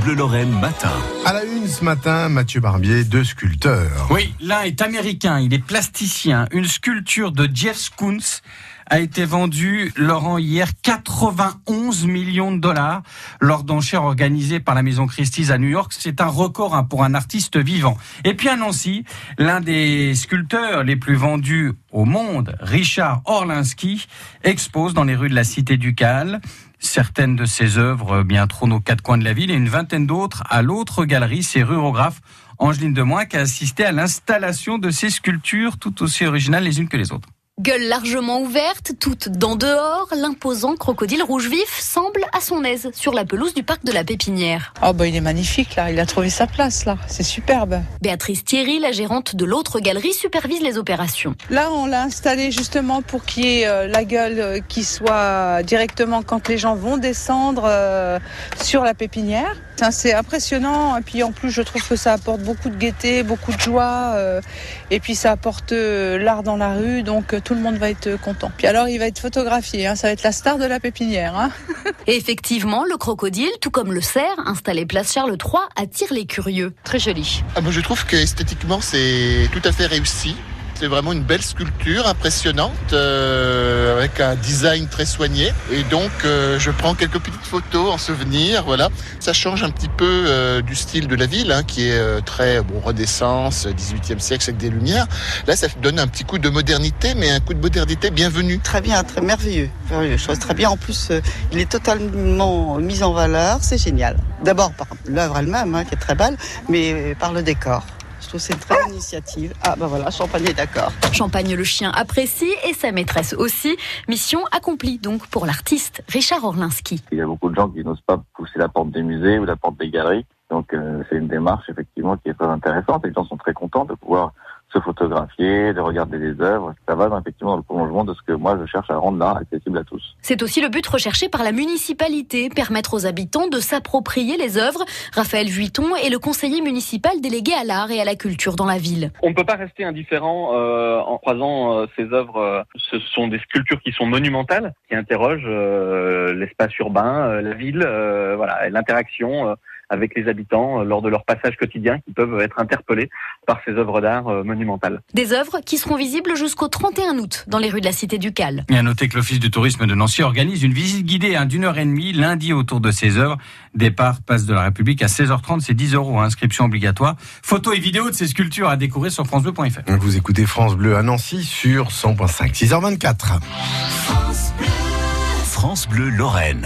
Bleu Lorraine matin. À la une ce matin, Mathieu Barbier, deux sculpteurs. Oui, l'un est américain, il est plasticien. Une sculpture de Jeff Koons a été vendue, Laurent, hier 91 millions de dollars lors d'enchères organisées par la Maison Christie's à New York. C'est un record hein, pour un artiste vivant. Et puis à Nancy, l'un des sculpteurs les plus vendus au monde, Richard Orlinski, expose dans les rues de la Cité ducale certaines de ses œuvres bien trônent aux quatre coins de la ville et une vingtaine d'autres à l'autre galerie, c'est rurographe Angeline Demoin qui a assisté à l'installation de ces sculptures tout aussi originales les unes que les autres. Gueule largement ouverte, toute dents dehors, l'imposant crocodile rouge vif semble à son aise sur la pelouse du parc de la Pépinière. Oh bah il est magnifique là, il a trouvé sa place là, c'est superbe. Béatrice Thierry, la gérante de l'autre galerie, supervise les opérations. Là on l'a installé justement pour qu'il y ait euh, la gueule euh, qui soit directement quand les gens vont descendre euh, sur la pépinière. C'est impressionnant et puis en plus je trouve que ça apporte beaucoup de gaieté, beaucoup de joie et puis ça apporte l'art dans la rue donc tout le monde va être content. Puis alors il va être photographié, hein, ça va être la star de la pépinière. Hein. Et effectivement, le crocodile, tout comme le cerf, installé place Charles III, attire les curieux. Très joli. Ah, moi je trouve que esthétiquement c'est tout à fait réussi. C'est vraiment une belle sculpture impressionnante euh, avec un design très soigné. Et donc euh, je prends quelques petites photos en souvenir. Voilà, ça change un petit peu euh, du style de la ville hein, qui est très bon renaissance, 18e siècle avec des lumières. Là, ça donne un petit coup de modernité, mais un coup de modernité bienvenu. Très bien, très merveilleux. Je trouve très bien. En plus, il est totalement mis en valeur. C'est génial. D'abord par l'œuvre elle-même, hein, qui est très belle, mais par le décor. Je trouve que c'est une très bonne initiative. Ah ben voilà, Champagne est d'accord. Champagne le chien apprécie et sa maîtresse aussi. Mission accomplie donc pour l'artiste Richard Orlinski. Il y a beaucoup de gens qui n'osent pas pousser la porte des musées ou la porte des galeries. Donc euh, c'est une démarche effectivement qui est très intéressante et les gens sont très contents de pouvoir se photographier, de regarder les œuvres. Ça va dans, effectivement dans le prolongement de ce que moi je cherche à rendre l'art accessible à tous. C'est aussi le but recherché par la municipalité, permettre aux habitants de s'approprier les œuvres. Raphaël Vuitton est le conseiller municipal délégué à l'art et à la culture dans la ville. On ne peut pas rester indifférent euh, en croisant euh, ces œuvres. Euh, ce sont des sculptures qui sont monumentales, qui interrogent euh, l'espace urbain, euh, la ville, euh, voilà, l'interaction euh, avec les habitants euh, lors de leur passage quotidien qui peuvent être interpellés par ces œuvres d'art euh, monumentales. Des œuvres qui seront visibles jusqu'au 31 août dans les rues de la Cité ducale. Et à noter que l'Office du tourisme de Nancy organise une visite guidée hein, d'une heure et demie lundi autour de ces œuvres. Départ place de la République à 16h30, c'est 10 euros, hein, inscription obligatoire. Photos et vidéos de ces sculptures à découvrir sur francebleu.fr. Vous écoutez France Bleu à Nancy sur 100.5, 6h24. France Bleu Lorraine.